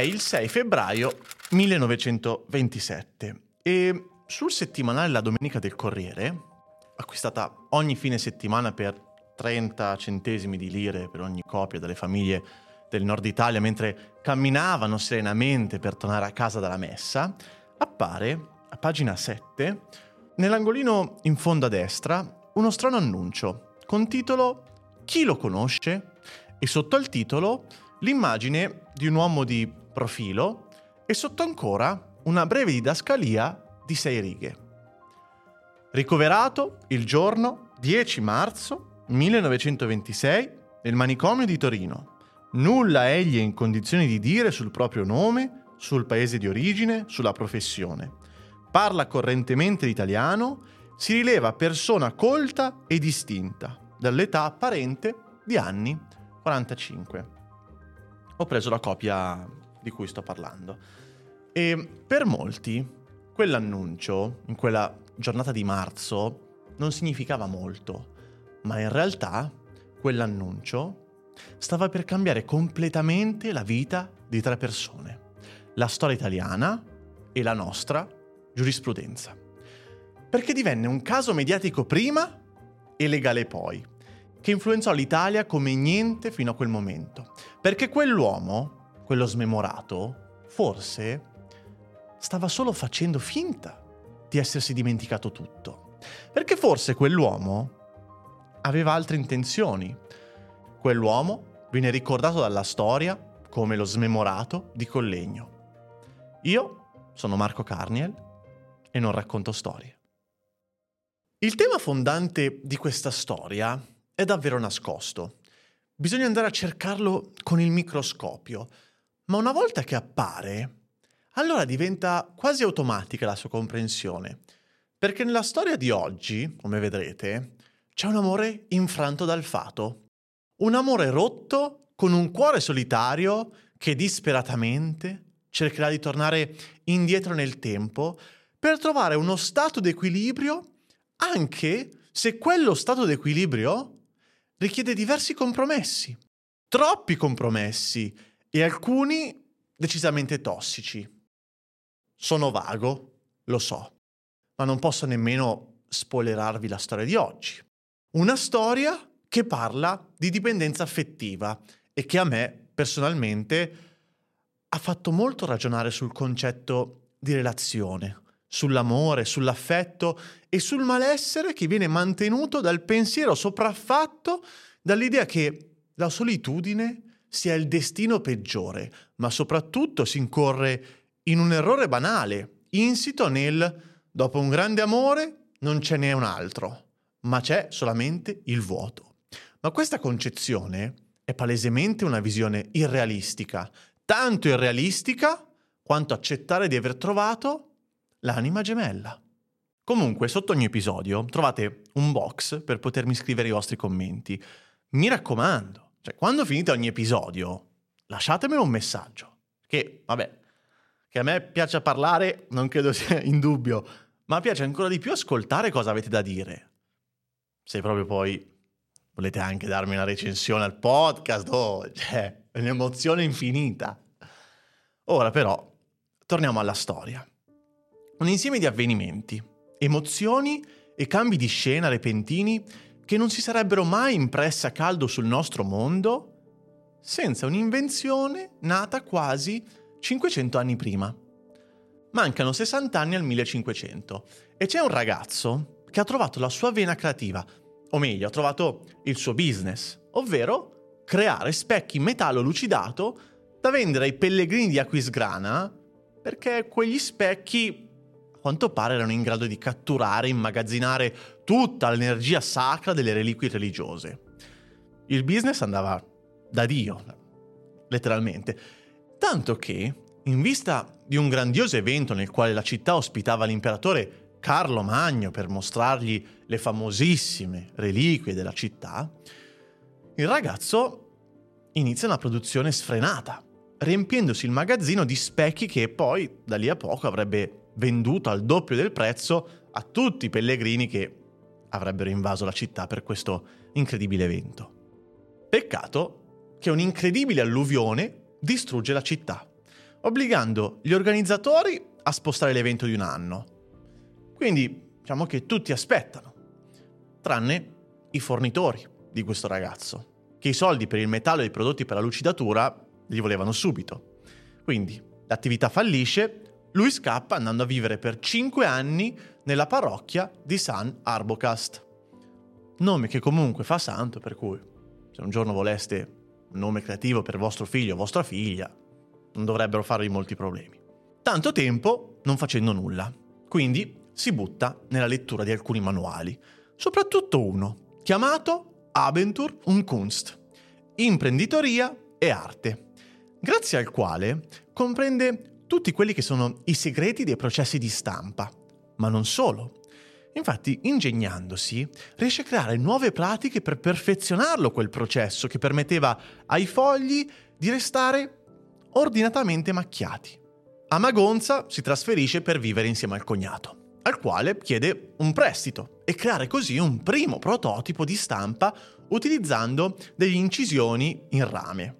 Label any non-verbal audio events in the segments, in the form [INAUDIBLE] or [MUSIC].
il 6 febbraio 1927 e sul settimanale La Domenica del Corriere, acquistata ogni fine settimana per 30 centesimi di lire per ogni copia dalle famiglie del nord Italia mentre camminavano serenamente per tornare a casa dalla messa, appare a pagina 7, nell'angolino in fondo a destra, uno strano annuncio con titolo Chi lo conosce? e sotto al titolo l'immagine di un uomo di profilo e sotto ancora una breve didascalia di sei righe. Ricoverato il giorno 10 marzo 1926 nel manicomio di Torino. Nulla egli è in condizione di dire sul proprio nome, sul paese di origine, sulla professione. Parla correntemente l'italiano, si rileva persona colta e distinta, dall'età apparente di anni 45. Ho preso la copia di cui sto parlando. E per molti quell'annuncio, in quella giornata di marzo, non significava molto, ma in realtà quell'annuncio stava per cambiare completamente la vita di tre persone, la storia italiana e la nostra giurisprudenza. Perché divenne un caso mediatico prima e legale poi, che influenzò l'Italia come niente fino a quel momento. Perché quell'uomo, quello smemorato, forse stava solo facendo finta di essersi dimenticato tutto. Perché forse quell'uomo aveva altre intenzioni. Quell'uomo viene ricordato dalla storia come lo smemorato di Collegno. Io sono Marco Carniel e non racconto storie. Il tema fondante di questa storia è davvero nascosto. Bisogna andare a cercarlo con il microscopio, ma una volta che appare, allora diventa quasi automatica la sua comprensione. Perché nella storia di oggi, come vedrete, c'è un amore infranto dal fato. Un amore rotto con un cuore solitario che disperatamente cercherà di tornare indietro nel tempo per trovare uno stato d'equilibrio anche se quello stato d'equilibrio richiede diversi compromessi, troppi compromessi e alcuni decisamente tossici. Sono vago, lo so, ma non posso nemmeno spoilerarvi la storia di oggi. Una storia che parla di dipendenza affettiva e che a me personalmente ha fatto molto ragionare sul concetto di relazione, sull'amore, sull'affetto e sul malessere che viene mantenuto dal pensiero sopraffatto dall'idea che la solitudine sia il destino peggiore, ma soprattutto si incorre in un errore banale, insito nel dopo un grande amore non ce n'è un altro, ma c'è solamente il vuoto. Ma questa concezione è palesemente una visione irrealistica, tanto irrealistica quanto accettare di aver trovato l'anima gemella. Comunque, sotto ogni episodio trovate un box per potermi scrivere i vostri commenti. Mi raccomando, cioè, quando finite ogni episodio, lasciatemelo un messaggio. Che, vabbè, che a me piace parlare, non credo sia in dubbio, ma piace ancora di più ascoltare cosa avete da dire. Se proprio poi volete anche darmi una recensione al podcast, oh, cioè, è un'emozione infinita. Ora però, torniamo alla storia. Un insieme di avvenimenti, emozioni e cambi di scena repentini che non si sarebbero mai impressi a caldo sul nostro mondo senza un'invenzione nata quasi 500 anni prima. Mancano 60 anni al 1500 e c'è un ragazzo che ha trovato la sua vena creativa, o meglio, ha trovato il suo business, ovvero creare specchi in metallo lucidato da vendere ai pellegrini di Aquisgrana perché quegli specchi a quanto pare erano in grado di catturare immagazzinare tutta l'energia sacra delle reliquie religiose. Il business andava da Dio, letteralmente. Tanto che, in vista di un grandioso evento nel quale la città ospitava l'imperatore Carlo Magno per mostrargli le famosissime reliquie della città, il ragazzo inizia una produzione sfrenata, riempiendosi il magazzino di specchi che poi, da lì a poco, avrebbe venduto al doppio del prezzo a tutti i pellegrini che avrebbero invaso la città per questo incredibile evento. Peccato che un'incredibile alluvione distrugge la città. obbligando gli organizzatori a spostare l'evento di un anno. Quindi diciamo che tutti aspettano, tranne i fornitori di questo ragazzo, che i soldi per il metallo e i prodotti per la lucidatura li volevano subito. Quindi l'attività fallisce, lui scappa andando a vivere per 5 anni nella parrocchia di San Arbocast. Nome che comunque fa santo, per cui se un giorno voleste un nome creativo per vostro figlio o vostra figlia, non dovrebbero farvi molti problemi. Tanto tempo non facendo nulla, quindi si butta nella lettura di alcuni manuali, soprattutto uno, chiamato Abentur und Kunst, imprenditoria e arte, grazie al quale comprende tutti quelli che sono i segreti dei processi di stampa, ma non solo. Infatti, ingegnandosi, riesce a creare nuove pratiche per perfezionarlo quel processo che permetteva ai fogli di restare ordinatamente macchiati. A Magonza si trasferisce per vivere insieme al cognato, al quale chiede un prestito e creare così un primo prototipo di stampa utilizzando degli incisioni in rame.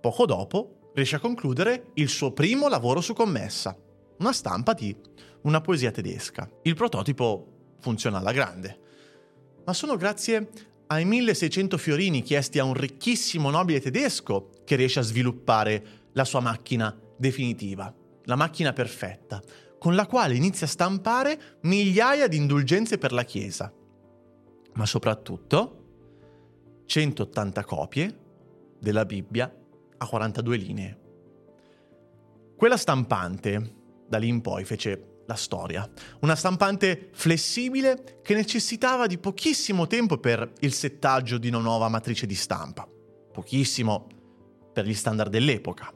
Poco dopo riesce a concludere il suo primo lavoro su commessa, una stampa di una poesia tedesca. Il prototipo funziona alla grande, ma sono grazie ai 1600 fiorini chiesti a un ricchissimo nobile tedesco che riesce a sviluppare la sua macchina definitiva la macchina perfetta, con la quale inizia a stampare migliaia di indulgenze per la Chiesa, ma soprattutto 180 copie della Bibbia a 42 linee. Quella stampante, da lì in poi, fece la storia. Una stampante flessibile che necessitava di pochissimo tempo per il settaggio di una nuova matrice di stampa. Pochissimo per gli standard dell'epoca.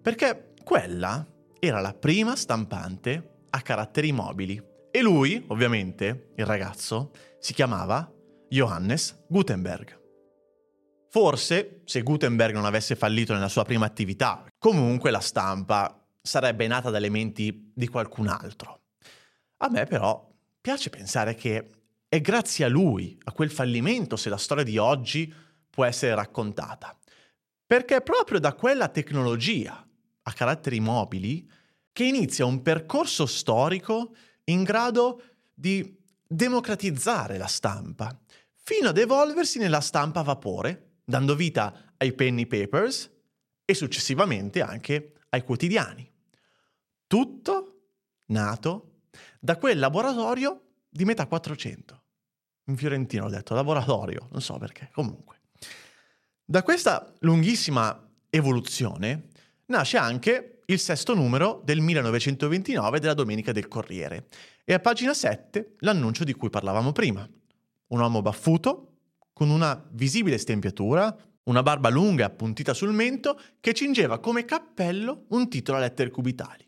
Perché quella era la prima stampante a caratteri mobili. E lui, ovviamente, il ragazzo, si chiamava Johannes Gutenberg. Forse, se Gutenberg non avesse fallito nella sua prima attività, comunque la stampa sarebbe nata da elementi di qualcun altro. A me però piace pensare che è grazie a lui, a quel fallimento, se la storia di oggi può essere raccontata. Perché è proprio da quella tecnologia a caratteri mobili che inizia un percorso storico in grado di democratizzare la stampa, fino ad evolversi nella stampa a vapore, dando vita ai penny papers e successivamente anche ai quotidiani. Tutto nato da quel laboratorio di metà 400. In fiorentino ho detto laboratorio, non so perché, comunque. Da questa lunghissima evoluzione nasce anche il sesto numero del 1929 della Domenica del Corriere e a pagina 7 l'annuncio di cui parlavamo prima. Un uomo baffuto, con una visibile stempiatura, una barba lunga appuntita sul mento, che cingeva come cappello un titolo a lettere cubitali.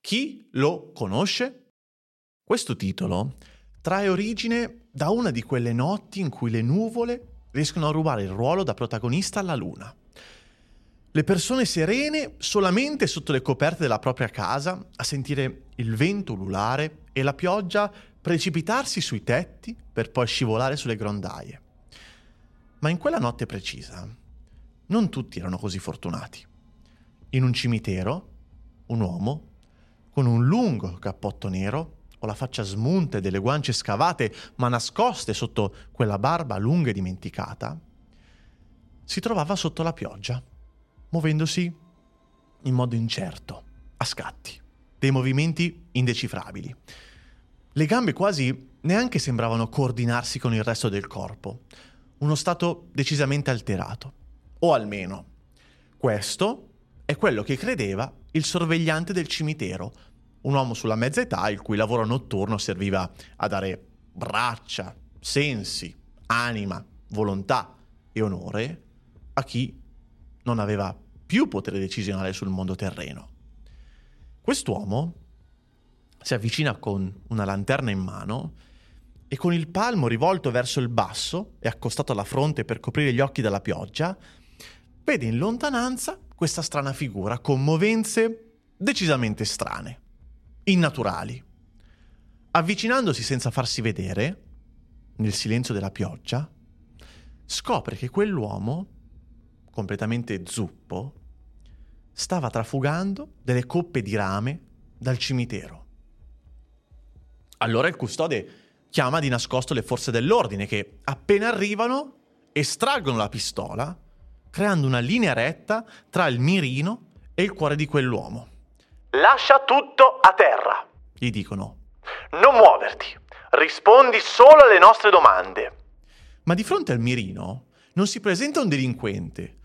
Chi lo conosce? Questo titolo trae origine da una di quelle notti in cui le nuvole riescono a rubare il ruolo da protagonista alla luna. Le persone serene solamente sotto le coperte della propria casa, a sentire il vento ululare e la pioggia precipitarsi sui tetti per poi scivolare sulle grondaie. Ma in quella notte precisa, non tutti erano così fortunati. In un cimitero, un uomo, con un lungo cappotto nero, o la faccia smunta e delle guance scavate, ma nascoste sotto quella barba lunga e dimenticata, si trovava sotto la pioggia muovendosi in modo incerto, a scatti, dei movimenti indecifrabili. Le gambe quasi neanche sembravano coordinarsi con il resto del corpo, uno stato decisamente alterato. O almeno, questo è quello che credeva il sorvegliante del cimitero, un uomo sulla mezza età il cui lavoro notturno serviva a dare braccia, sensi, anima, volontà e onore a chi non aveva più potere decisionale sul mondo terreno. Quest'uomo si avvicina con una lanterna in mano e con il palmo rivolto verso il basso e accostato alla fronte per coprire gli occhi dalla pioggia, vede in lontananza questa strana figura con movenze decisamente strane, innaturali. Avvicinandosi senza farsi vedere, nel silenzio della pioggia, scopre che quell'uomo completamente zuppo, stava trafugando delle coppe di rame dal cimitero. Allora il custode chiama di nascosto le forze dell'ordine che, appena arrivano, estraggono la pistola, creando una linea retta tra il mirino e il cuore di quell'uomo. Lascia tutto a terra, gli dicono. Non muoverti, rispondi solo alle nostre domande. Ma di fronte al mirino non si presenta un delinquente,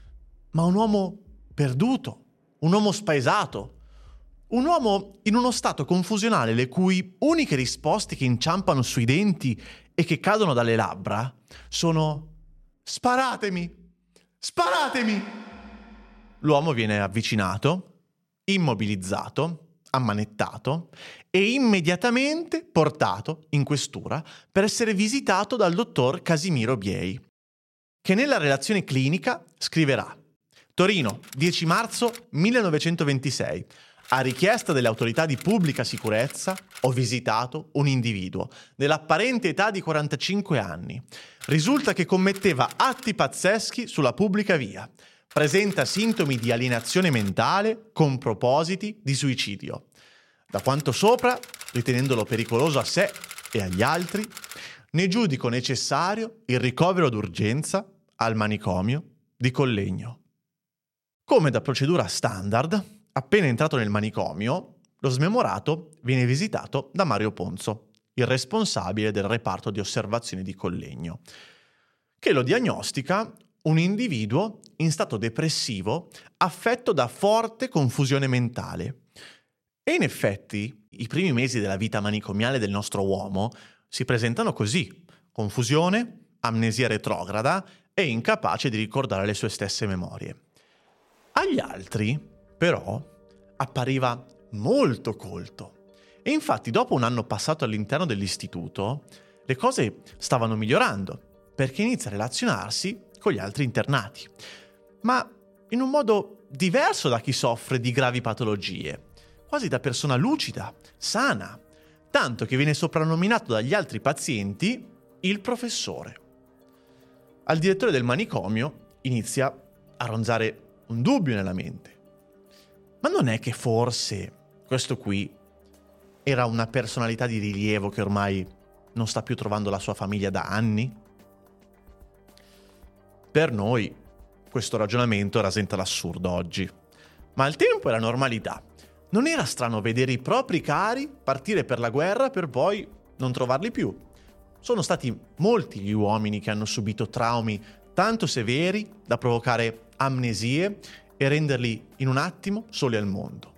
ma un uomo perduto, un uomo spaesato, un uomo in uno stato confusionale le cui uniche risposte che inciampano sui denti e che cadono dalle labbra sono Sparatemi! Sparatemi! L'uomo viene avvicinato, immobilizzato, ammanettato e immediatamente portato in questura per essere visitato dal dottor Casimiro Biei, che nella relazione clinica scriverà Torino, 10 marzo 1926. A richiesta delle autorità di pubblica sicurezza ho visitato un individuo dell'apparente età di 45 anni. Risulta che commetteva atti pazzeschi sulla pubblica via. Presenta sintomi di alienazione mentale con propositi di suicidio. Da quanto sopra, ritenendolo pericoloso a sé e agli altri, ne giudico necessario il ricovero d'urgenza al manicomio di Collegno. Come da procedura standard, Appena entrato nel manicomio, lo smemorato viene visitato da Mario Ponzo, il responsabile del reparto di osservazioni di Collegno, che lo diagnostica un individuo in stato depressivo affetto da forte confusione mentale. E in effetti i primi mesi della vita manicomiale del nostro uomo si presentano così, confusione, amnesia retrograda e incapace di ricordare le sue stesse memorie. Agli altri però appariva molto colto. E infatti dopo un anno passato all'interno dell'istituto, le cose stavano migliorando, perché inizia a relazionarsi con gli altri internati, ma in un modo diverso da chi soffre di gravi patologie, quasi da persona lucida, sana, tanto che viene soprannominato dagli altri pazienti il professore. Al direttore del manicomio inizia a ronzare un dubbio nella mente. Ma non è che forse questo qui era una personalità di rilievo che ormai non sta più trovando la sua famiglia da anni? Per noi questo ragionamento rasenta l'assurdo oggi. Ma al tempo era normalità. Non era strano vedere i propri cari partire per la guerra per poi non trovarli più. Sono stati molti gli uomini che hanno subito traumi tanto severi da provocare amnesie e renderli in un attimo soli al mondo.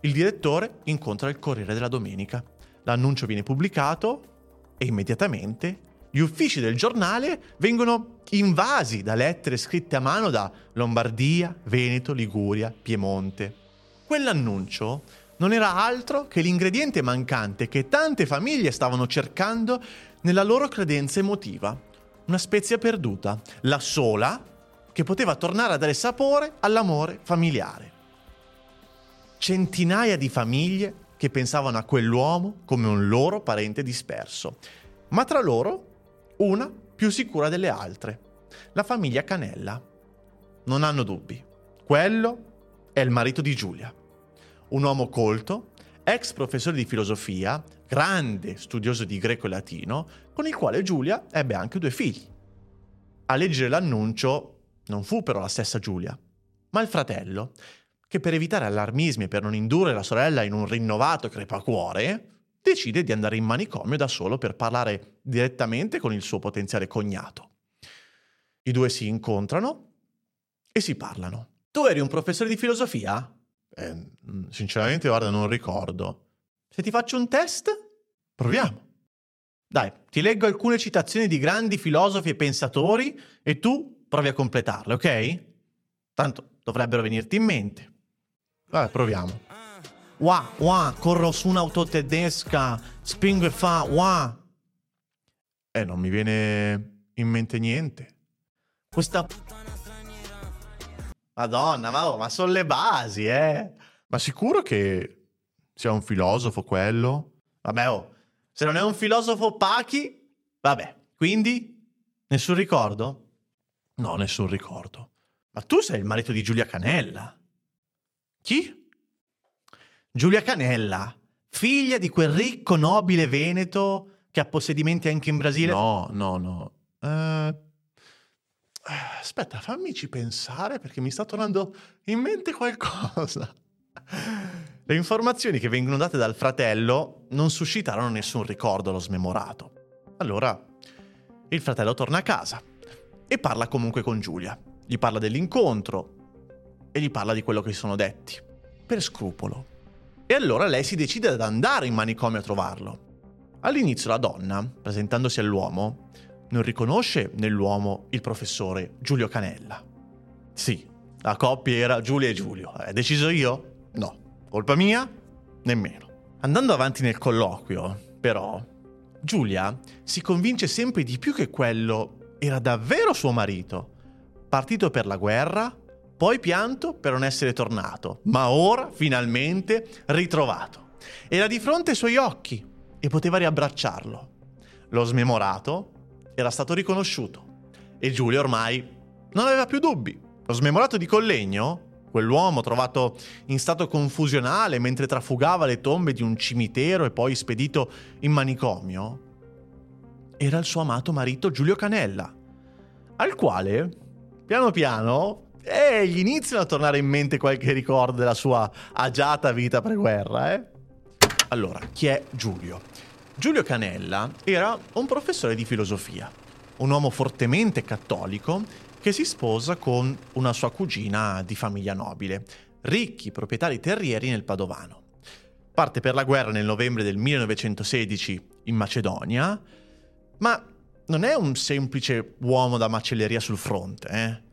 Il direttore incontra il Corriere della Domenica. L'annuncio viene pubblicato e immediatamente gli uffici del giornale vengono invasi da lettere scritte a mano da Lombardia, Veneto, Liguria, Piemonte. Quell'annuncio non era altro che l'ingrediente mancante che tante famiglie stavano cercando nella loro credenza emotiva. Una spezia perduta, la sola che poteva tornare a dare sapore all'amore familiare. Centinaia di famiglie che pensavano a quell'uomo come un loro parente disperso, ma tra loro una più sicura delle altre, la famiglia Canella. Non hanno dubbi, quello è il marito di Giulia, un uomo colto, ex professore di filosofia, grande studioso di greco e latino, con il quale Giulia ebbe anche due figli. A leggere l'annuncio non fu però la stessa Giulia, ma il fratello, che per evitare allarmismi e per non indurre la sorella in un rinnovato crepacuore, decide di andare in manicomio da solo per parlare direttamente con il suo potenziale cognato. I due si incontrano e si parlano. Tu eri un professore di filosofia? Eh, sinceramente, guarda, non ricordo. Se ti faccio un test, proviamo. Dai, ti leggo alcune citazioni di grandi filosofi e pensatori e tu provi a completarle, ok? Tanto dovrebbero venirti in mente. Vabbè, proviamo. Wa, wa, corro su un'auto tedesca, spingo e fa, wa. Eh, non mi viene in mente niente. Questa... Madonna, ma, oh, ma sono le basi, eh. Ma sicuro che sia un filosofo quello? Vabbè, oh, se non è un filosofo Pachi, vabbè, quindi nessun ricordo? No, nessun ricordo. Ma tu sei il marito di Giulia Canella. Chi? Giulia Canella, figlia di quel ricco nobile veneto che ha possedimenti anche in Brasile? No, no, no. Eh, aspetta, fammici pensare perché mi sta tornando in mente qualcosa. Le informazioni che vengono date dal fratello non suscitarono nessun ricordo allo smemorato. Allora il fratello torna a casa e parla comunque con Giulia. Gli parla dell'incontro e gli parla di quello che si sono detti, per scrupolo. E allora lei si decide ad andare in manicomio a trovarlo. All'inizio la donna, presentandosi all'uomo, non riconosce nell'uomo il professore Giulio Canella. Sì, la coppia era Giulia e Giulio. Hai deciso io? No. Colpa mia? Nemmeno. Andando avanti nel colloquio, però, Giulia si convince sempre di più che quello era davvero suo marito, partito per la guerra, poi pianto per non essere tornato, ma ora finalmente ritrovato. Era di fronte ai suoi occhi e poteva riabbracciarlo. Lo smemorato era stato riconosciuto e Giulia ormai non aveva più dubbi. Lo smemorato di Collegno Quell'uomo trovato in stato confusionale mentre trafugava le tombe di un cimitero e poi spedito in manicomio, era il suo amato marito Giulio Canella, al quale, piano piano, eh, gli iniziano a tornare in mente qualche ricordo della sua agiata vita preguerra, eh? Allora, chi è Giulio? Giulio Canella era un professore di filosofia, un uomo fortemente cattolico che si sposa con una sua cugina di famiglia nobile, ricchi proprietari terrieri nel Padovano. Parte per la guerra nel novembre del 1916 in Macedonia, ma non è un semplice uomo da macelleria sul fronte, eh?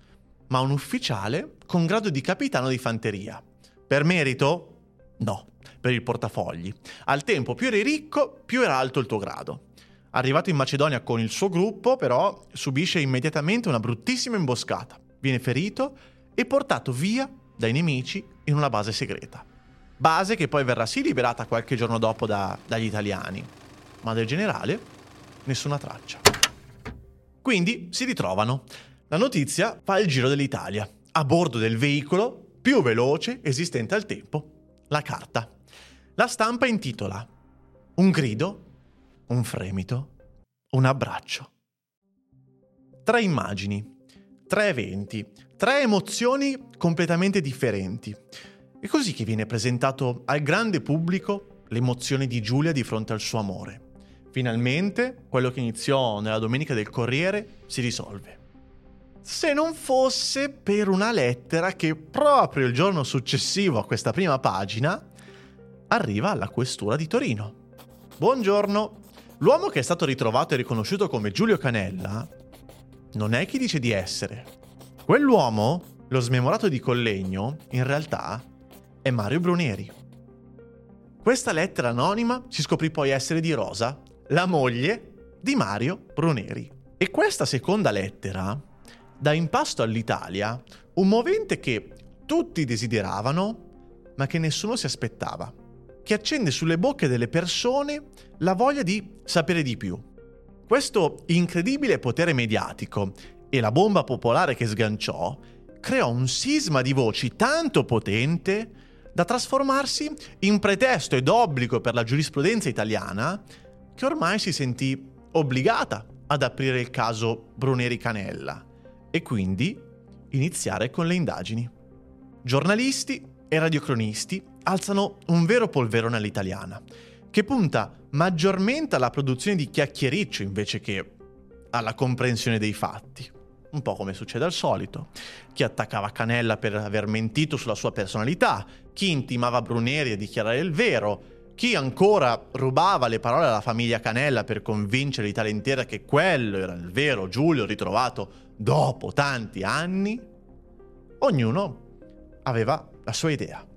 Ma un ufficiale con grado di capitano di fanteria. Per merito? No, per il portafogli. Al tempo più eri ricco, più era alto il tuo grado. Arrivato in Macedonia con il suo gruppo, però, subisce immediatamente una bruttissima imboscata. Viene ferito e portato via dai nemici in una base segreta. Base che poi verrà sì liberata qualche giorno dopo da, dagli italiani, ma del generale nessuna traccia. Quindi si ritrovano. La notizia fa il giro dell'Italia, a bordo del veicolo più veloce esistente al tempo, la carta. La stampa intitola Un grido un fremito, un abbraccio. Tre immagini, tre eventi, tre emozioni completamente differenti. È così che viene presentato al grande pubblico l'emozione di Giulia di fronte al suo amore. Finalmente, quello che iniziò nella domenica del Corriere si risolve. Se non fosse per una lettera che proprio il giorno successivo a questa prima pagina arriva alla questura di Torino. Buongiorno, L'uomo che è stato ritrovato e riconosciuto come Giulio Canella non è chi dice di essere. Quell'uomo, lo smemorato di Collegno, in realtà è Mario Bruneri. Questa lettera anonima si scoprì poi essere di Rosa, la moglie di Mario Bruneri. E questa seconda lettera dà in pasto all'Italia un movente che tutti desideravano, ma che nessuno si aspettava che accende sulle bocche delle persone la voglia di sapere di più. Questo incredibile potere mediatico e la bomba popolare che sganciò creò un sisma di voci tanto potente da trasformarsi in pretesto ed obbligo per la giurisprudenza italiana che ormai si sentì obbligata ad aprire il caso Bruneri Canella e quindi iniziare con le indagini. Giornalisti e radiocronisti alzano un vero polverone all'italiana, che punta maggiormente alla produzione di chiacchiericcio invece che alla comprensione dei fatti. Un po' come succede al solito. Chi attaccava Canella per aver mentito sulla sua personalità, chi intimava Bruneri a dichiarare il vero, chi ancora rubava le parole alla famiglia Canella per convincere l'Italia intera che quello era il vero Giulio ritrovato dopo tanti anni, ognuno aveva la sua idea.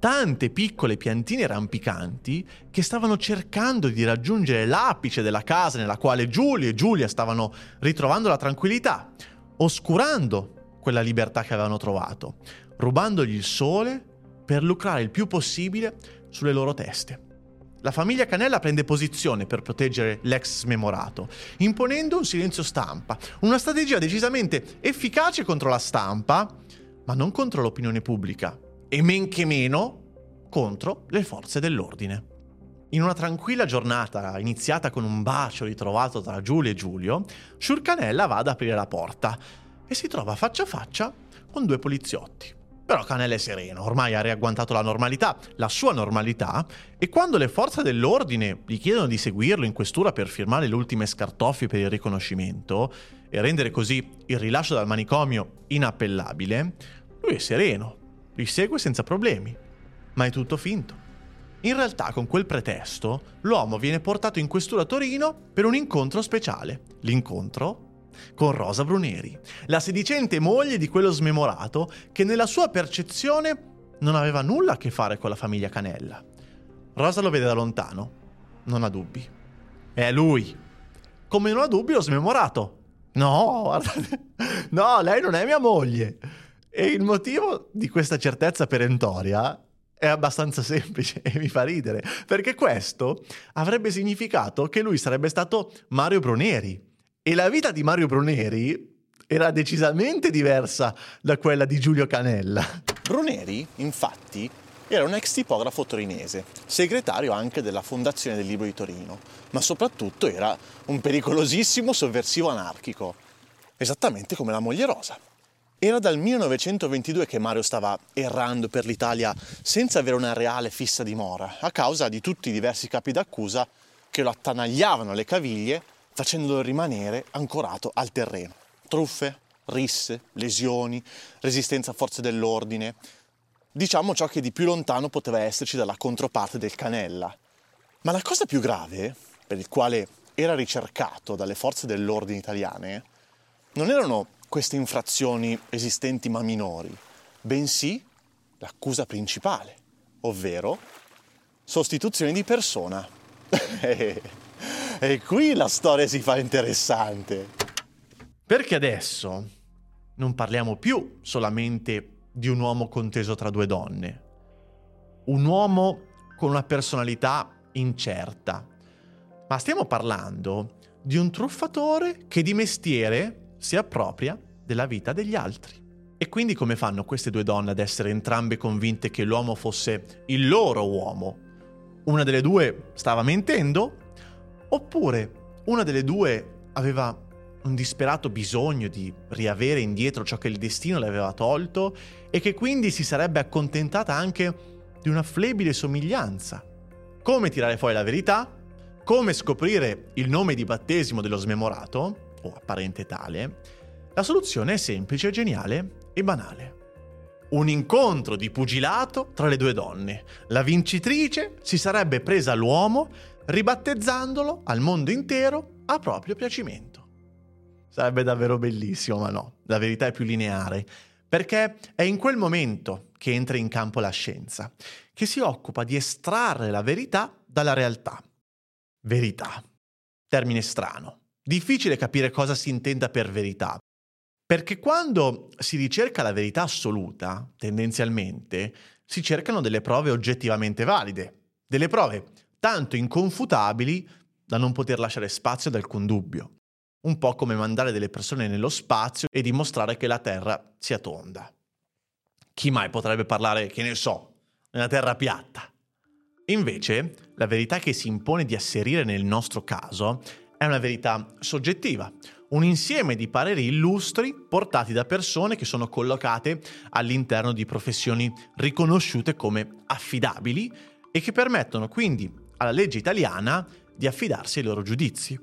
Tante piccole piantine rampicanti che stavano cercando di raggiungere l'apice della casa nella quale Giulio e Giulia stavano ritrovando la tranquillità, oscurando quella libertà che avevano trovato, rubandogli il sole per lucrare il più possibile sulle loro teste. La famiglia Canella prende posizione per proteggere l'ex smemorato, imponendo un silenzio stampa, una strategia decisamente efficace contro la stampa, ma non contro l'opinione pubblica e men che meno contro le forze dell'ordine. In una tranquilla giornata iniziata con un bacio ritrovato tra Giulio e Giulio, Sciurcanella va ad aprire la porta e si trova faccia a faccia con due poliziotti. Però Canella è sereno, ormai ha riagguantato la normalità, la sua normalità, e quando le forze dell'ordine gli chiedono di seguirlo in questura per firmare le ultime scartoffie per il riconoscimento e rendere così il rilascio dal manicomio inappellabile, lui è sereno, li segue senza problemi. Ma è tutto finto. In realtà, con quel pretesto, l'uomo viene portato in questura a Torino per un incontro speciale. L'incontro con Rosa Bruneri, la sedicente moglie di quello smemorato che nella sua percezione non aveva nulla a che fare con la famiglia Canella. Rosa lo vede da lontano, non ha dubbi. È lui. Come non ha dubbi lo smemorato. No, guardate. [LAUGHS] No, lei non è mia moglie. E il motivo di questa certezza perentoria è abbastanza semplice [LAUGHS] e mi fa ridere, perché questo avrebbe significato che lui sarebbe stato Mario Bruneri, e la vita di Mario Bruneri era decisamente diversa da quella di Giulio Canella. Bruneri, infatti, era un ex tipografo torinese, segretario anche della Fondazione del Libro di Torino, ma soprattutto era un pericolosissimo sovversivo anarchico, esattamente come la moglie Rosa. Era dal 1922 che Mario stava errando per l'Italia senza avere una reale fissa dimora, a causa di tutti i diversi capi d'accusa che lo attanagliavano alle caviglie facendolo rimanere ancorato al terreno. Truffe, risse, lesioni, resistenza a forze dell'ordine. Diciamo ciò che di più lontano poteva esserci dalla controparte del Canella. Ma la cosa più grave, per il quale era ricercato dalle forze dell'ordine italiane, non erano queste infrazioni esistenti ma minori, bensì l'accusa principale, ovvero sostituzione di persona. [LAUGHS] E qui la storia si fa interessante. Perché adesso non parliamo più solamente di un uomo conteso tra due donne. Un uomo con una personalità incerta. Ma stiamo parlando di un truffatore che di mestiere si appropria della vita degli altri. E quindi come fanno queste due donne ad essere entrambe convinte che l'uomo fosse il loro uomo? Una delle due stava mentendo Oppure una delle due aveva un disperato bisogno di riavere indietro ciò che il destino le aveva tolto e che quindi si sarebbe accontentata anche di una flebile somiglianza. Come tirare fuori la verità? Come scoprire il nome di battesimo dello smemorato, o apparente tale? La soluzione è semplice, geniale e banale. Un incontro di pugilato tra le due donne. La vincitrice si sarebbe presa l'uomo ribattezzandolo al mondo intero a proprio piacimento. Sarebbe davvero bellissimo, ma no, la verità è più lineare, perché è in quel momento che entra in campo la scienza, che si occupa di estrarre la verità dalla realtà. Verità. Termine strano. Difficile capire cosa si intenda per verità, perché quando si ricerca la verità assoluta, tendenzialmente, si cercano delle prove oggettivamente valide, delle prove tanto inconfutabili da non poter lasciare spazio ad alcun dubbio. Un po' come mandare delle persone nello spazio e dimostrare che la Terra sia tonda. Chi mai potrebbe parlare, che ne so, nella Terra piatta? Invece, la verità che si impone di asserire nel nostro caso è una verità soggettiva, un insieme di pareri illustri portati da persone che sono collocate all'interno di professioni riconosciute come affidabili e che permettono quindi alla legge italiana di affidarsi ai loro giudizi,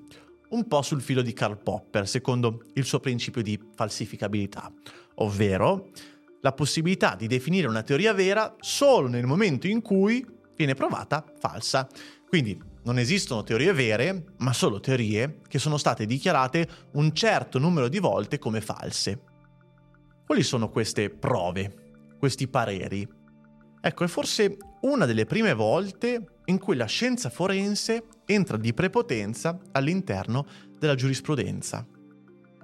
un po' sul filo di Karl Popper, secondo il suo principio di falsificabilità, ovvero la possibilità di definire una teoria vera solo nel momento in cui viene provata falsa. Quindi non esistono teorie vere, ma solo teorie che sono state dichiarate un certo numero di volte come false. Quali sono queste prove, questi pareri? Ecco, è forse una delle prime volte in cui la scienza forense entra di prepotenza all'interno della giurisprudenza.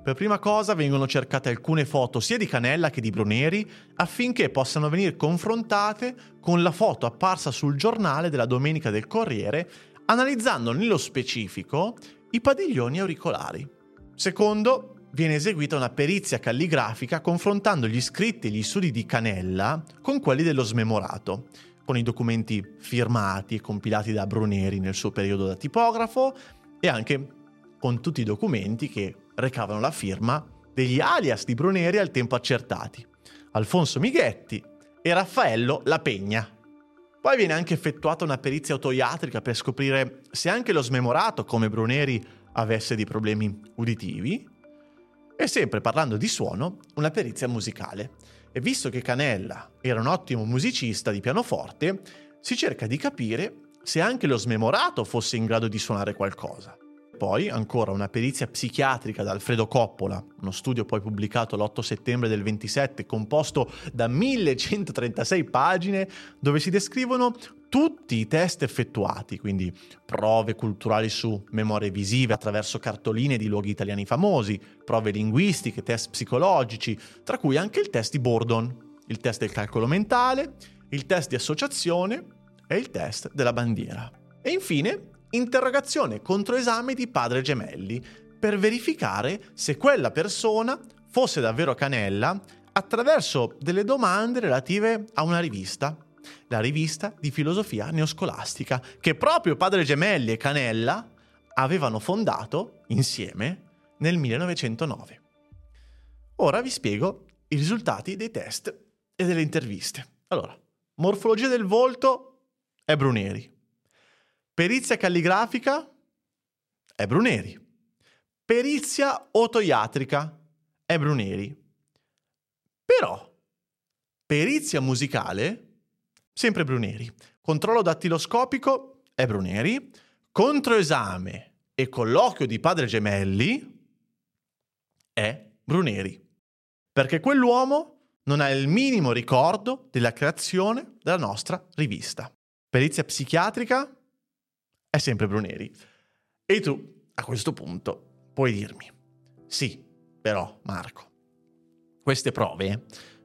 Per prima cosa vengono cercate alcune foto sia di Canella che di Bruneri affinché possano venire confrontate con la foto apparsa sul giornale della Domenica del Corriere, analizzando nello specifico i padiglioni auricolari. Secondo, viene eseguita una perizia calligrafica confrontando gli scritti e gli studi di Canella con quelli dello smemorato, con i documenti firmati e compilati da Bruneri nel suo periodo da tipografo e anche con tutti i documenti che recavano la firma degli alias di Bruneri al tempo accertati, Alfonso Mighetti e Raffaello La Pegna. Poi viene anche effettuata una perizia autoiatrica per scoprire se anche lo smemorato, come Bruneri, avesse dei problemi uditivi. E sempre parlando di suono, una perizia musicale. E visto che Canella era un ottimo musicista di pianoforte, si cerca di capire se anche lo smemorato fosse in grado di suonare qualcosa poi ancora una perizia psichiatrica da Alfredo Coppola, uno studio poi pubblicato l'8 settembre del 27, composto da 1136 pagine, dove si descrivono tutti i test effettuati, quindi prove culturali su memorie visive attraverso cartoline di luoghi italiani famosi, prove linguistiche, test psicologici, tra cui anche il test di Bordon, il test del calcolo mentale, il test di associazione e il test della bandiera. E infine interrogazione contro esame di padre gemelli per verificare se quella persona fosse davvero Canella attraverso delle domande relative a una rivista, la rivista di filosofia neoscolastica, che proprio padre Gemelli e Canella avevano fondato insieme nel 1909. Ora vi spiego i risultati dei test e delle interviste. Allora, morfologia del volto è Bruneri. Perizia calligrafica è Bruneri. Perizia otoiatrica è Bruneri. Però, perizia musicale, sempre Bruneri. Controllo dattiloscopico è Bruneri. Controesame e colloquio di padre gemelli è Bruneri. Perché quell'uomo non ha il minimo ricordo della creazione della nostra rivista. Perizia psichiatrica è sempre Bruneri. E tu, a questo punto, puoi dirmi, sì, però Marco, queste prove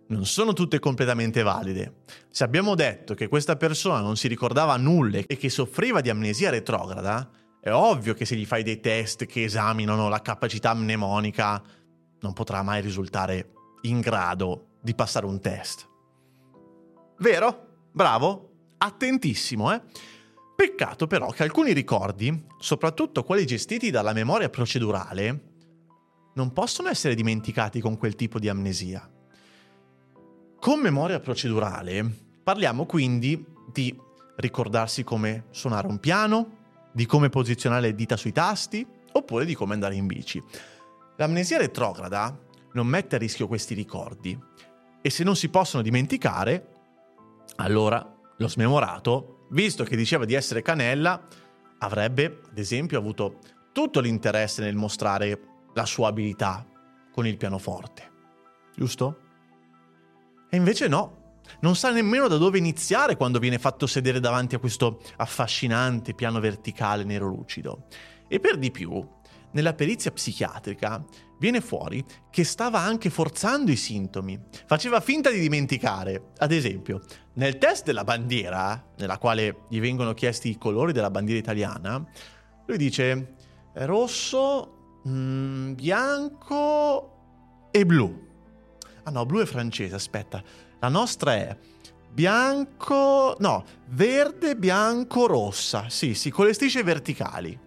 non sono tutte completamente valide. Se abbiamo detto che questa persona non si ricordava nulla e che soffriva di amnesia retrograda, è ovvio che se gli fai dei test che esaminano la capacità mnemonica, non potrà mai risultare in grado di passare un test. Vero? Bravo? Attentissimo, eh? Peccato però che alcuni ricordi, soprattutto quelli gestiti dalla memoria procedurale, non possono essere dimenticati con quel tipo di amnesia. Con memoria procedurale parliamo quindi di ricordarsi come suonare un piano, di come posizionare le dita sui tasti, oppure di come andare in bici. L'amnesia retrograda non mette a rischio questi ricordi e se non si possono dimenticare, allora lo smemorato visto che diceva di essere Canella, avrebbe, ad esempio, avuto tutto l'interesse nel mostrare la sua abilità con il pianoforte. Giusto? E invece no. Non sa nemmeno da dove iniziare quando viene fatto sedere davanti a questo affascinante piano verticale nero lucido. E per di più, nella perizia psichiatrica viene fuori che stava anche forzando i sintomi, faceva finta di dimenticare. Ad esempio, nel test della bandiera, nella quale gli vengono chiesti i colori della bandiera italiana, lui dice rosso, mm, bianco e blu. Ah no, blu è francese, aspetta. La nostra è bianco, no, verde, bianco, rossa. Sì, sì, con le strisce verticali.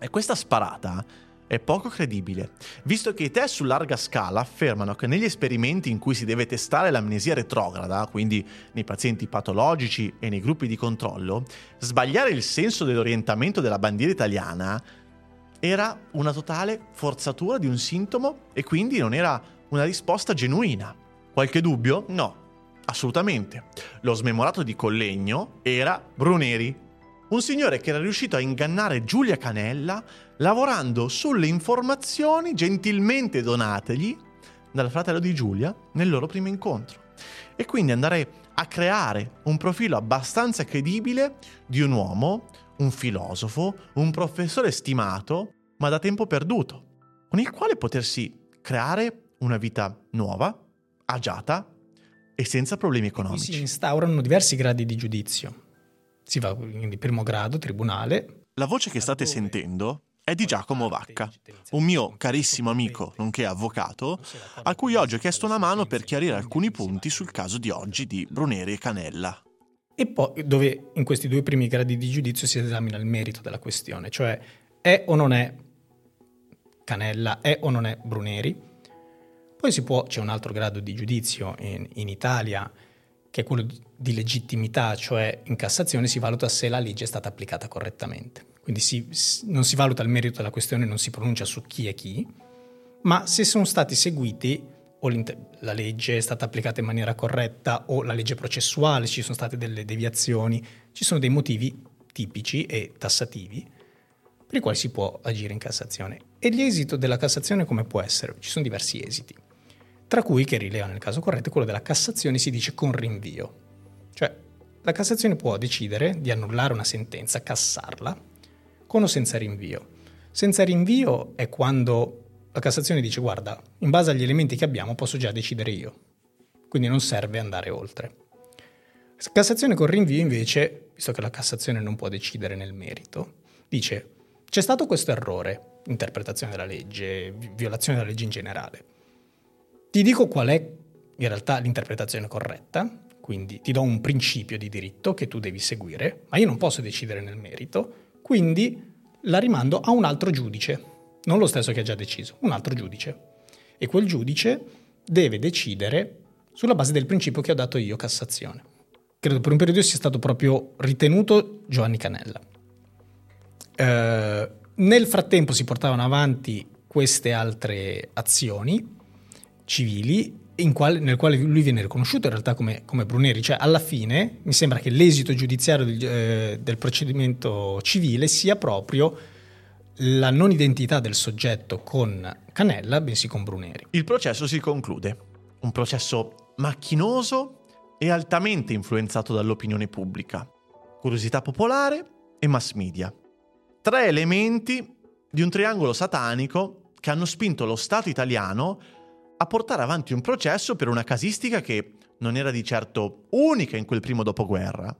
E questa sparata è poco credibile, visto che i test su larga scala affermano che negli esperimenti in cui si deve testare l'amnesia retrograda, quindi nei pazienti patologici e nei gruppi di controllo, sbagliare il senso dell'orientamento della bandiera italiana era una totale forzatura di un sintomo e quindi non era una risposta genuina. Qualche dubbio? No, assolutamente. Lo smemorato di Collegno era Bruneri, un signore che era riuscito a ingannare Giulia Canella lavorando sulle informazioni gentilmente donategli dal fratello di Giulia nel loro primo incontro. E quindi andare a creare un profilo abbastanza credibile di un uomo, un filosofo, un professore stimato, ma da tempo perduto, con il quale potersi creare una vita nuova, agiata e senza problemi economici. Si instaurano diversi gradi di giudizio si va quindi primo grado, tribunale. La voce che state sentendo è di Giacomo Vacca, un mio carissimo amico, nonché avvocato, a cui oggi ho chiesto una mano per chiarire alcuni punti sul caso di oggi di Bruneri e Canella. E poi dove in questi due primi gradi di giudizio si esamina il merito della questione, cioè è o non è Canella, è o non è Bruneri. Poi si può, c'è un altro grado di giudizio in, in Italia che è quello di legittimità, cioè in Cassazione si valuta se la legge è stata applicata correttamente. Quindi si, non si valuta il merito della questione, non si pronuncia su chi è chi, ma se sono stati seguiti o la legge è stata applicata in maniera corretta o la legge processuale, ci sono state delle deviazioni, ci sono dei motivi tipici e tassativi per i quali si può agire in Cassazione. E l'esito della Cassazione come può essere? Ci sono diversi esiti tra cui che rileva nel caso corretto quello della Cassazione si dice con rinvio. Cioè, la Cassazione può decidere di annullare una sentenza, cassarla, con o senza rinvio. Senza rinvio è quando la Cassazione dice guarda, in base agli elementi che abbiamo posso già decidere io, quindi non serve andare oltre. Cassazione con rinvio invece, visto che la Cassazione non può decidere nel merito, dice c'è stato questo errore, interpretazione della legge, violazione della legge in generale ti dico qual è in realtà l'interpretazione corretta, quindi ti do un principio di diritto che tu devi seguire, ma io non posso decidere nel merito, quindi la rimando a un altro giudice, non lo stesso che ha già deciso, un altro giudice. E quel giudice deve decidere sulla base del principio che ho dato io, Cassazione. Credo per un periodo sia stato proprio ritenuto Giovanni Canella. Eh, nel frattempo si portavano avanti queste altre azioni civili quale, nel quale lui viene riconosciuto in realtà come, come, Bruneri, cioè alla fine mi sembra che l'esito giudiziario del, eh, del procedimento civile sia proprio la non identità del soggetto con Canella, bensì con Bruneri. Il processo si conclude, un processo macchinoso e altamente influenzato dall'opinione pubblica, curiosità popolare e mass media. Tre elementi di un triangolo satanico che hanno spinto lo Stato italiano a portare avanti un processo per una casistica che non era di certo unica in quel primo dopoguerra.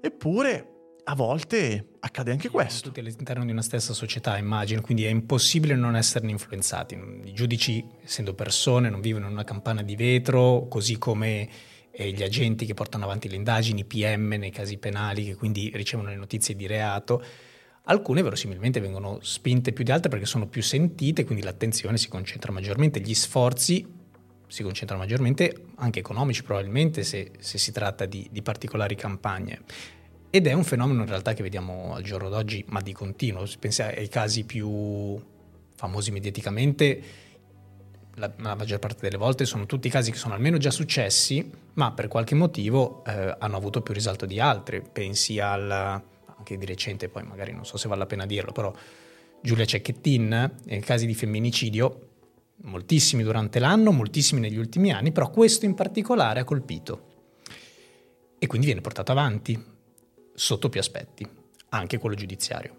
Eppure, a volte accade anche questo. Tutti all'interno di una stessa società, immagino, quindi è impossibile non esserne influenzati. I giudici, essendo persone, non vivono in una campana di vetro, così come eh, gli agenti che portano avanti le indagini, PM nei casi penali, che quindi ricevono le notizie di reato Alcune verosimilmente vengono spinte più di altre perché sono più sentite, quindi l'attenzione si concentra maggiormente, gli sforzi si concentrano maggiormente, anche economici probabilmente, se, se si tratta di, di, particolari campagne. Ed è un fenomeno in realtà che vediamo al giorno d'oggi, ma di continuo. Pensi ai casi più famosi mediaticamente, la, la, maggior parte delle volte sono tutti casi che sono almeno già successi, ma per qualche motivo eh, hanno avuto più risalto di altri. Pensi al anche di recente, poi magari non so se vale la pena dirlo, però Giulia Cecchettin, nei casi di femminicidio, moltissimi durante l'anno, moltissimi negli ultimi anni, però questo in particolare ha colpito. E quindi viene portato avanti sotto più aspetti, anche quello giudiziario.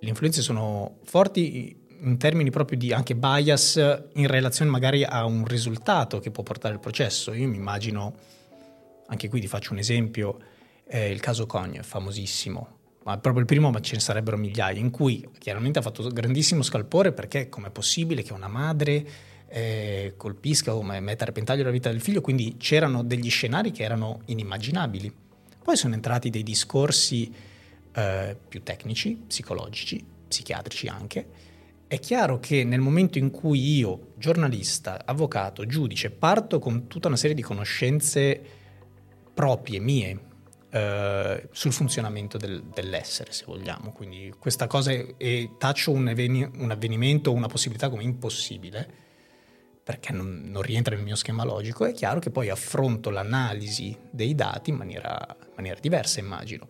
Le influenze sono forti in termini proprio di anche bias in relazione magari a un risultato che può portare il processo. Io mi immagino, anche qui ti faccio un esempio, eh, il caso Cogne, famosissimo, ma proprio il primo, ma ce ne sarebbero migliaia, in cui chiaramente ha fatto grandissimo scalpore perché com'è possibile che una madre eh, colpisca o metta a repentaglio la vita del figlio, quindi c'erano degli scenari che erano inimmaginabili. Poi sono entrati dei discorsi eh, più tecnici, psicologici, psichiatrici anche. È chiaro che nel momento in cui io, giornalista, avvocato, giudice, parto con tutta una serie di conoscenze proprie, mie, eh, sul funzionamento del, dell'essere, se vogliamo. Quindi questa cosa è, è taccio un, avveni- un avvenimento, una possibilità come impossibile, perché non, non, rientra nel mio schema logico, è chiaro che poi affronto l'analisi dei dati in maniera, maniera diversa, immagino.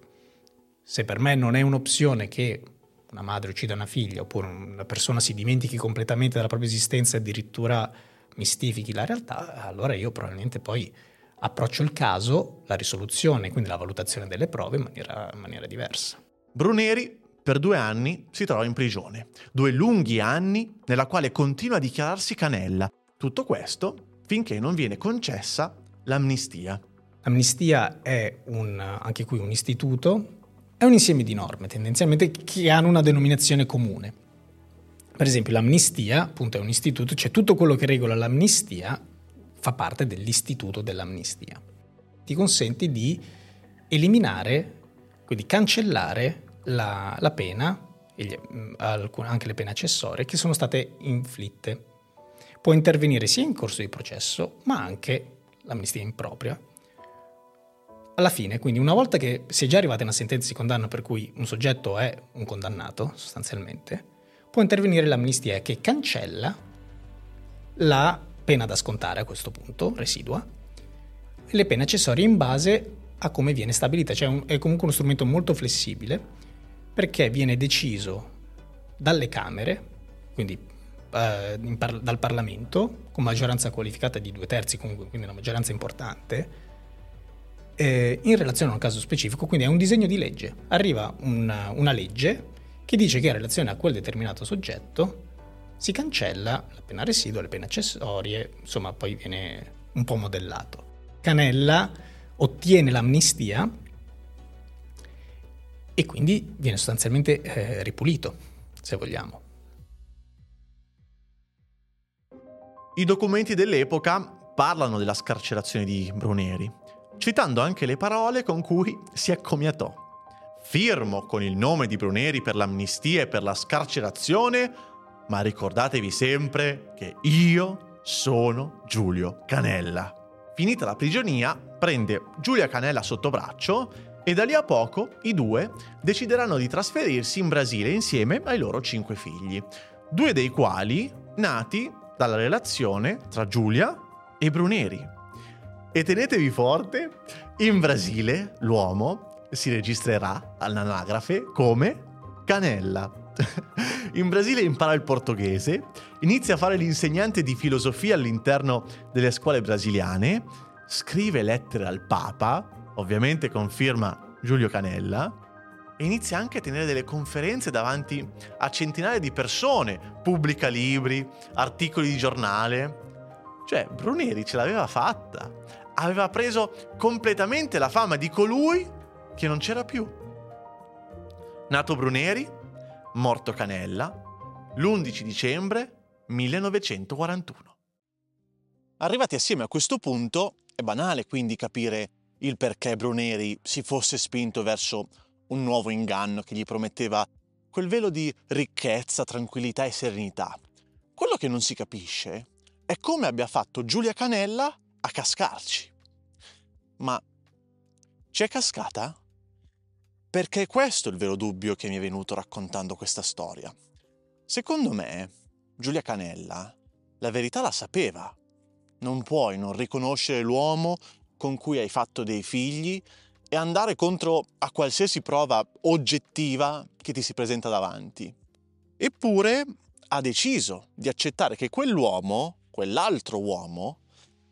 Se per me non è un'opzione che una madre uccida una figlia oppure una persona si dimentichi completamente della propria esistenza e addirittura mistifichi la realtà, allora io probabilmente poi approccio il caso, la risoluzione, quindi la valutazione delle prove in maniera, in maniera diversa. Bruneri per due anni si trova in prigione, due lunghi anni nella quale continua a dichiararsi Canella. Tutto questo finché non viene concessa l'amnistia. L'amnistia è un, anche qui un istituto, è un insieme di norme tendenzialmente che hanno una denominazione comune. Per esempio l'amnistia, appunto, è un istituto, cioè tutto quello che regola l'amnistia fa parte dell'istituto dell'amnistia. Ti consente di eliminare, quindi cancellare la, la pena, gli, anche le pene accessorie, che sono state inflitte. Può intervenire sia in corso di processo, ma anche l'amnistia impropria. Alla fine, quindi, una volta che si è già arrivata a una sentenza di condanna per cui un soggetto è un condannato, sostanzialmente, può intervenire l'amnistia che cancella la pena da scontare a questo punto, residua, e le pene accessorie in base a come viene stabilita. Cioè è comunque uno strumento molto flessibile perché viene deciso dalle Camere, quindi eh, par- dal Parlamento, con maggioranza qualificata di due terzi, comunque, quindi una maggioranza importante, eh, in relazione a un caso specifico, quindi è un disegno di legge. Arriva una, una legge che dice che in relazione a quel determinato soggetto si cancella la pena residua, le pene accessorie, insomma poi viene un po' modellato. Canella ottiene l'amnistia e quindi viene sostanzialmente eh, ripulito, se vogliamo. I documenti dell'epoca parlano della scarcerazione di Bruneri, citando anche le parole con cui si accomiatò. Firmo con il nome di Bruneri per l'amnistia e per la scarcerazione, ma ricordatevi sempre che io sono Giulio Canella. Finita la prigionia, prende Giulia Canella sotto braccio e da lì a poco i due decideranno di trasferirsi in Brasile insieme ai loro cinque figli, due dei quali nati dalla relazione tra Giulia e Bruneri. E tenetevi forte, in Brasile l'uomo si registrerà all'anagrafe come Canella. [LAUGHS] In Brasile impara il portoghese, inizia a fare l'insegnante di filosofia all'interno delle scuole brasiliane, scrive lettere al Papa, ovviamente conferma Giulio Canella, e inizia anche a tenere delle conferenze davanti a centinaia di persone, pubblica libri, articoli di giornale. Cioè, Bruneri ce l'aveva fatta, aveva preso completamente la fama di colui che non c'era più. Nato Bruneri, morto Canella, l'11 dicembre 1941. Arrivati assieme a questo punto, è banale quindi capire il perché Bruneri si fosse spinto verso un nuovo inganno che gli prometteva quel velo di ricchezza, tranquillità e serenità. Quello che non si capisce è come abbia fatto Giulia Canella a cascarci. Ma c'è cascata? Perché è questo il vero dubbio che mi è venuto raccontando questa storia. Secondo me, Giulia Canella la verità la sapeva. Non puoi non riconoscere l'uomo con cui hai fatto dei figli e andare contro a qualsiasi prova oggettiva che ti si presenta davanti. Eppure ha deciso di accettare che quell'uomo, quell'altro uomo,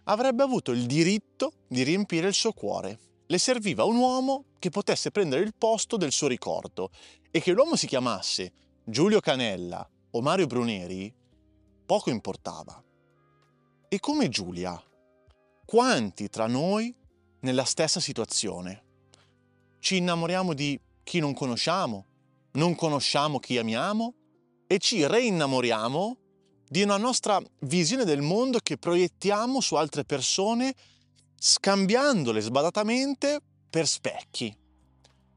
avrebbe avuto il diritto di riempire il suo cuore. Le serviva un uomo che potesse prendere il posto del suo ricordo e che l'uomo si chiamasse Giulio Canella o Mario Bruneri, poco importava. E come Giulia, quanti tra noi nella stessa situazione? Ci innamoriamo di chi non conosciamo, non conosciamo chi amiamo e ci reinnamoriamo di una nostra visione del mondo che proiettiamo su altre persone scambiandole sbadatamente per specchi.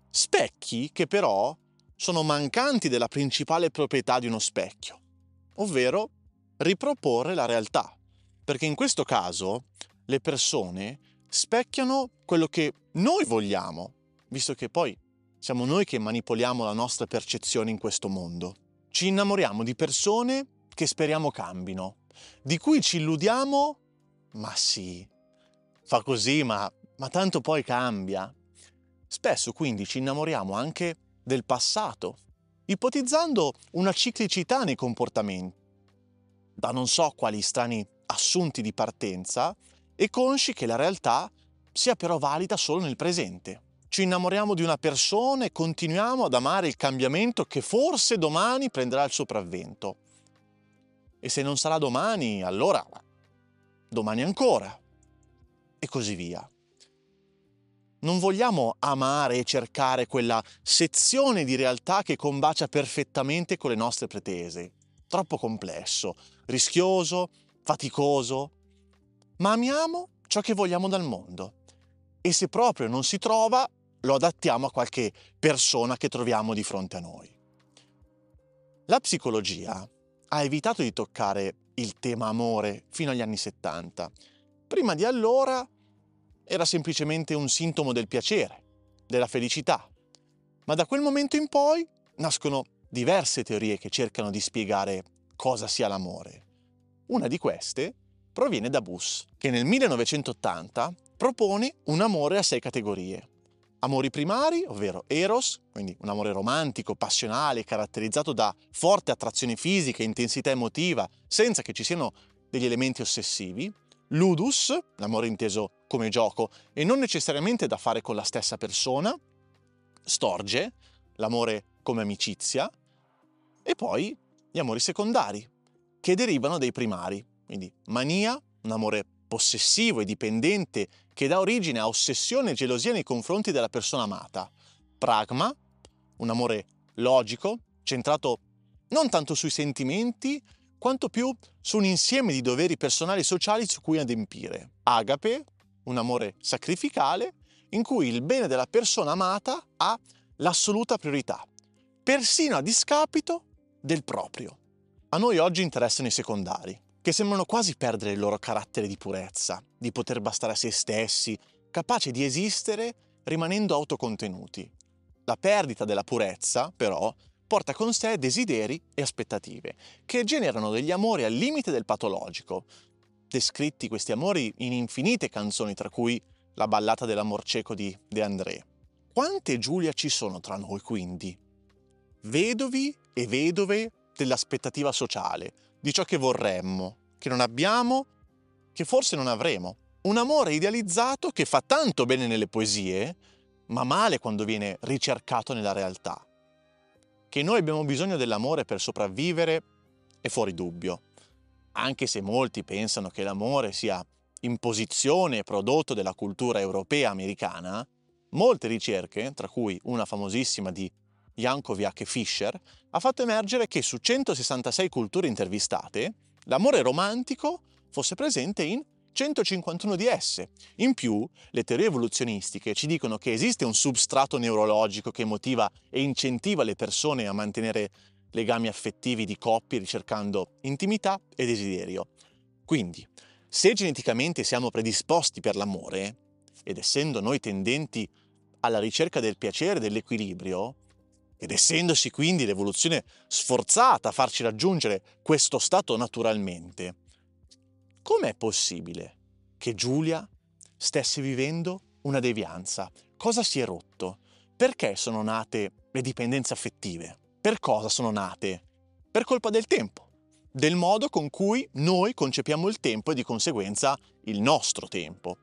Specchi che però sono mancanti della principale proprietà di uno specchio, ovvero riproporre la realtà, perché in questo caso le persone specchiano quello che noi vogliamo, visto che poi siamo noi che manipoliamo la nostra percezione in questo mondo. Ci innamoriamo di persone che speriamo cambino, di cui ci illudiamo, ma sì, fa così, ma, ma tanto poi cambia. Spesso quindi ci innamoriamo anche del passato, ipotizzando una ciclicità nei comportamenti, da non so quali strani assunti di partenza, e consci che la realtà sia però valida solo nel presente. Ci innamoriamo di una persona e continuiamo ad amare il cambiamento che forse domani prenderà il sopravvento. E se non sarà domani, allora domani ancora. E così via. Non vogliamo amare e cercare quella sezione di realtà che combacia perfettamente con le nostre pretese. troppo complesso, rischioso, faticoso, ma amiamo ciò che vogliamo dal mondo. E se proprio non si trova, lo adattiamo a qualche persona che troviamo di fronte a noi. La psicologia ha evitato di toccare il tema amore fino agli anni 70. Prima di allora era semplicemente un sintomo del piacere, della felicità. Ma da quel momento in poi nascono diverse teorie che cercano di spiegare cosa sia l'amore. Una di queste proviene da Buss, che nel 1980 propone un amore a sei categorie. Amori primari, ovvero eros, quindi un amore romantico, passionale, caratterizzato da forte attrazione fisica e intensità emotiva, senza che ci siano degli elementi ossessivi. Ludus, l'amore inteso come gioco e non necessariamente da fare con la stessa persona. Storge, l'amore come amicizia. E poi gli amori secondari, che derivano dai primari. Quindi mania, un amore possessivo e dipendente che dà origine a ossessione e gelosia nei confronti della persona amata. Pragma, un amore logico, centrato non tanto sui sentimenti, quanto più su un insieme di doveri personali e sociali su cui adempiere. Agape, un amore sacrificale, in cui il bene della persona amata ha l'assoluta priorità, persino a discapito del proprio. A noi oggi interessano i secondari, che sembrano quasi perdere il loro carattere di purezza, di poter bastare a se stessi, capaci di esistere rimanendo autocontenuti. La perdita della purezza, però, porta con sé desideri e aspettative, che generano degli amori al limite del patologico. Descritti questi amori in infinite canzoni, tra cui la ballata dell'amor cieco di De André. Quante Giulia ci sono tra noi, quindi? Vedovi e vedove dell'aspettativa sociale, di ciò che vorremmo, che non abbiamo, che forse non avremo. Un amore idealizzato che fa tanto bene nelle poesie, ma male quando viene ricercato nella realtà. Che noi abbiamo bisogno dell'amore per sopravvivere è fuori dubbio, anche se molti pensano che l'amore sia imposizione e prodotto della cultura europea americana, molte ricerche, tra cui una famosissima di Jankoviak e Fischer, ha fatto emergere che su 166 culture intervistate, l'amore romantico fosse presente in 151 di esse. In più, le teorie evoluzionistiche ci dicono che esiste un substrato neurologico che motiva e incentiva le persone a mantenere legami affettivi di coppie ricercando intimità e desiderio. Quindi, se geneticamente siamo predisposti per l'amore, ed essendo noi tendenti alla ricerca del piacere e dell'equilibrio, ed essendosi quindi l'evoluzione sforzata a farci raggiungere questo stato naturalmente, com'è possibile che Giulia stesse vivendo una devianza? Cosa si è rotto? Perché sono nate le dipendenze affettive? Per cosa sono nate? Per colpa del tempo, del modo con cui noi concepiamo il tempo e di conseguenza il nostro tempo.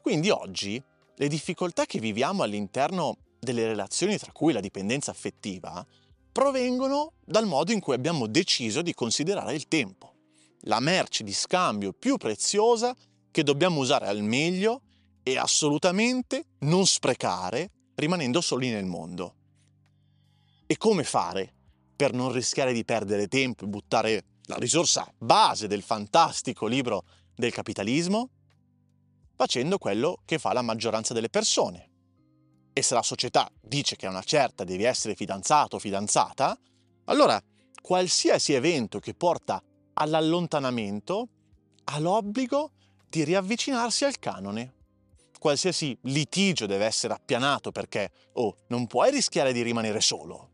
Quindi oggi le difficoltà che viviamo all'interno delle relazioni tra cui la dipendenza affettiva provengono dal modo in cui abbiamo deciso di considerare il tempo, la merce di scambio più preziosa che dobbiamo usare al meglio e assolutamente non sprecare rimanendo soli nel mondo. E come fare per non rischiare di perdere tempo e buttare la risorsa base del fantastico libro del capitalismo? Facendo quello che fa la maggioranza delle persone, e se la società dice che a una certa devi essere fidanzato o fidanzata, allora qualsiasi evento che porta all'allontanamento ha l'obbligo di riavvicinarsi al canone. Qualsiasi litigio deve essere appianato perché, oh, non puoi rischiare di rimanere solo.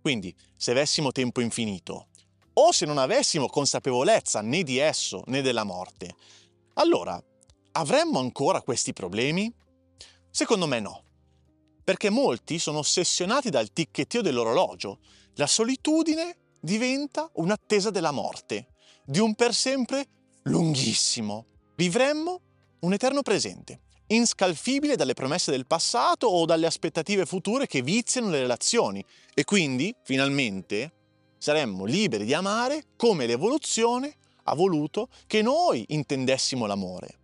Quindi, se avessimo tempo infinito, o se non avessimo consapevolezza né di esso né della morte, allora avremmo ancora questi problemi? Secondo me no, perché molti sono ossessionati dal ticchettio dell'orologio. La solitudine diventa un'attesa della morte, di un per sempre lunghissimo. Vivremmo un eterno presente, inscalfibile dalle promesse del passato o dalle aspettative future che viziano le relazioni e quindi, finalmente, saremmo liberi di amare come l'evoluzione ha voluto che noi intendessimo l'amore.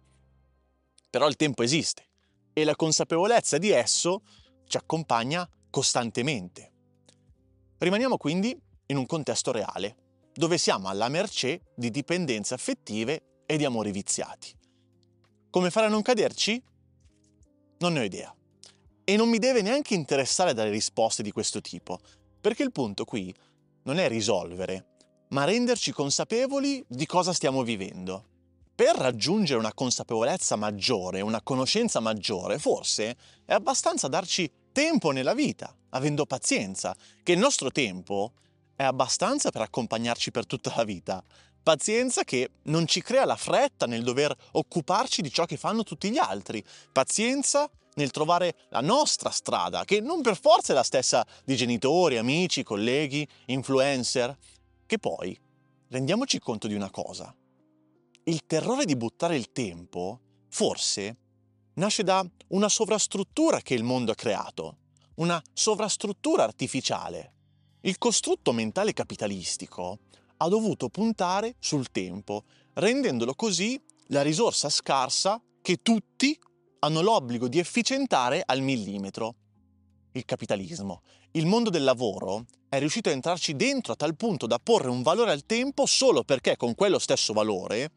Però il tempo esiste e la consapevolezza di esso ci accompagna costantemente. Rimaniamo quindi in un contesto reale, dove siamo alla mercé di dipendenze affettive e di amori viziati. Come fare a non caderci? Non ne ho idea. E non mi deve neanche interessare dare risposte di questo tipo, perché il punto qui non è risolvere, ma renderci consapevoli di cosa stiamo vivendo. Per raggiungere una consapevolezza maggiore, una conoscenza maggiore, forse è abbastanza darci tempo nella vita, avendo pazienza, che il nostro tempo è abbastanza per accompagnarci per tutta la vita. Pazienza che non ci crea la fretta nel dover occuparci di ciò che fanno tutti gli altri. Pazienza nel trovare la nostra strada, che non per forza è la stessa di genitori, amici, colleghi, influencer. Che poi, rendiamoci conto di una cosa. Il terrore di buttare il tempo, forse, nasce da una sovrastruttura che il mondo ha creato, una sovrastruttura artificiale il costrutto mentale capitalistico ha dovuto puntare sul tempo, rendendolo così la risorsa scarsa che tutti hanno l'obbligo di efficientare al millimetro. Il capitalismo, il mondo del lavoro, è riuscito a entrarci dentro a tal punto da porre un valore al tempo solo perché con quello stesso valore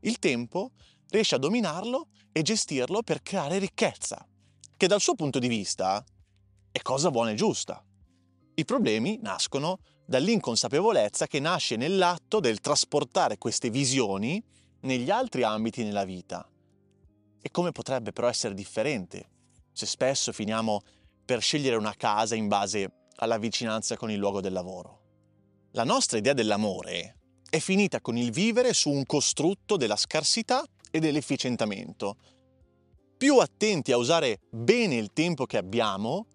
il tempo riesce a dominarlo e gestirlo per creare ricchezza, che dal suo punto di vista è cosa buona e giusta. I problemi nascono dall'inconsapevolezza che nasce nell'atto del trasportare queste visioni negli altri ambiti nella vita. E come potrebbe però essere differente se spesso finiamo per scegliere una casa in base alla vicinanza con il luogo del lavoro? La nostra idea dell'amore è finita con il vivere su un costrutto della scarsità e dell'efficientamento. Più attenti a usare bene il tempo che abbiamo,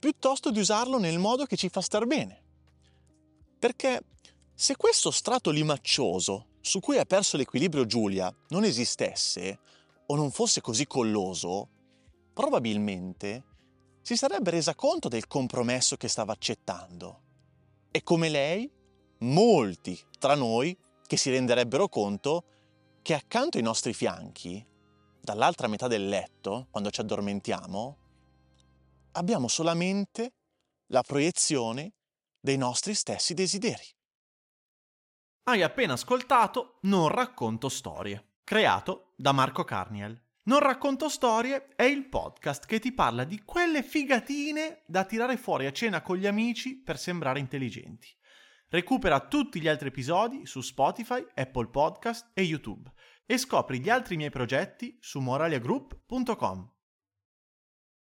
piuttosto di usarlo nel modo che ci fa star bene. Perché se questo strato limaccioso su cui ha perso l'equilibrio Giulia non esistesse o non fosse così colloso, probabilmente si sarebbe resa conto del compromesso che stava accettando. E come lei, molti tra noi che si renderebbero conto che accanto ai nostri fianchi, dall'altra metà del letto, quando ci addormentiamo, abbiamo solamente la proiezione dei nostri stessi desideri. Hai appena ascoltato Non racconto storie, creato da Marco Carniel. Non racconto storie è il podcast che ti parla di quelle figatine da tirare fuori a cena con gli amici per sembrare intelligenti. Recupera tutti gli altri episodi su Spotify, Apple Podcast e YouTube e scopri gli altri miei progetti su moraliagroup.com.